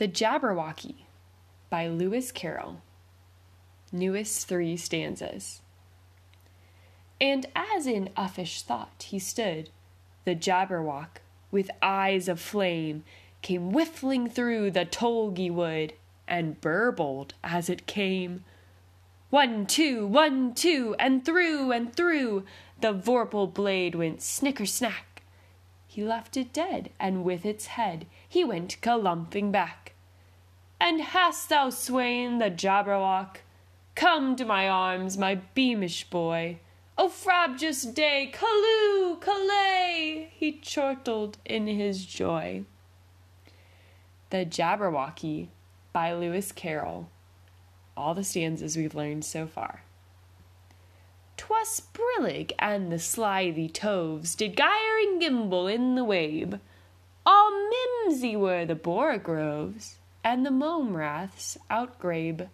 The Jabberwocky by Lewis Carroll. Newest three stanzas. And as in uffish thought he stood, the Jabberwock, with eyes of flame, came whiffling through the tulgey wood, and burbled as it came. One, two, one, two, and through and through the vorpal blade went snicker snack. He left it dead, and with its head he went galumphing back. And hast thou swain the Jabberwock? Come to my arms, my beamish boy. O frabjous day, callooh, callay! He chortled in his joy. The Jabberwocky by Lewis Carroll. All the stanzas we've learned so far. 'Twas brillig and the slithy toves did gyre and gimble in the wabe. All mimsy were the borogoves and the mome raths outgrabe.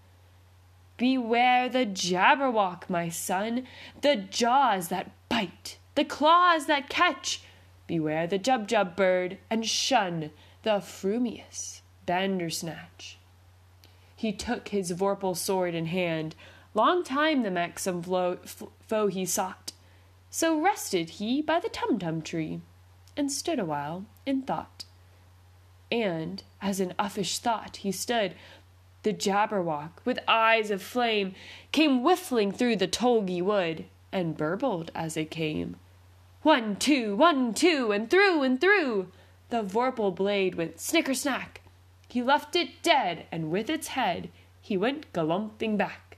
Beware the Jabberwock, my son, the jaws that bite, the claws that catch. Beware the Jubjub bird, and shun the frumious Bandersnatch. He took his vorpal sword in hand, long time the manxome foe he sought. So rested he by the Tumtum tree, and stood awhile in thought and, as in uffish thought he stood, the Jabberwock, with eyes of flame, came whiffling through the tulgey wood, and burbled as it came. One, two, one, two, and through and through the vorpal blade went snicker snack. He left it dead, and with its head he went galumphing back.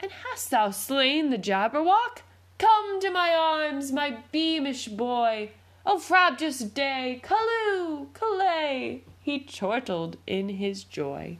And hast thou slain the Jabberwock? Come to my arms, my beamish boy. Oh, o frabjous day, callooh, callay! He chortled in his joy.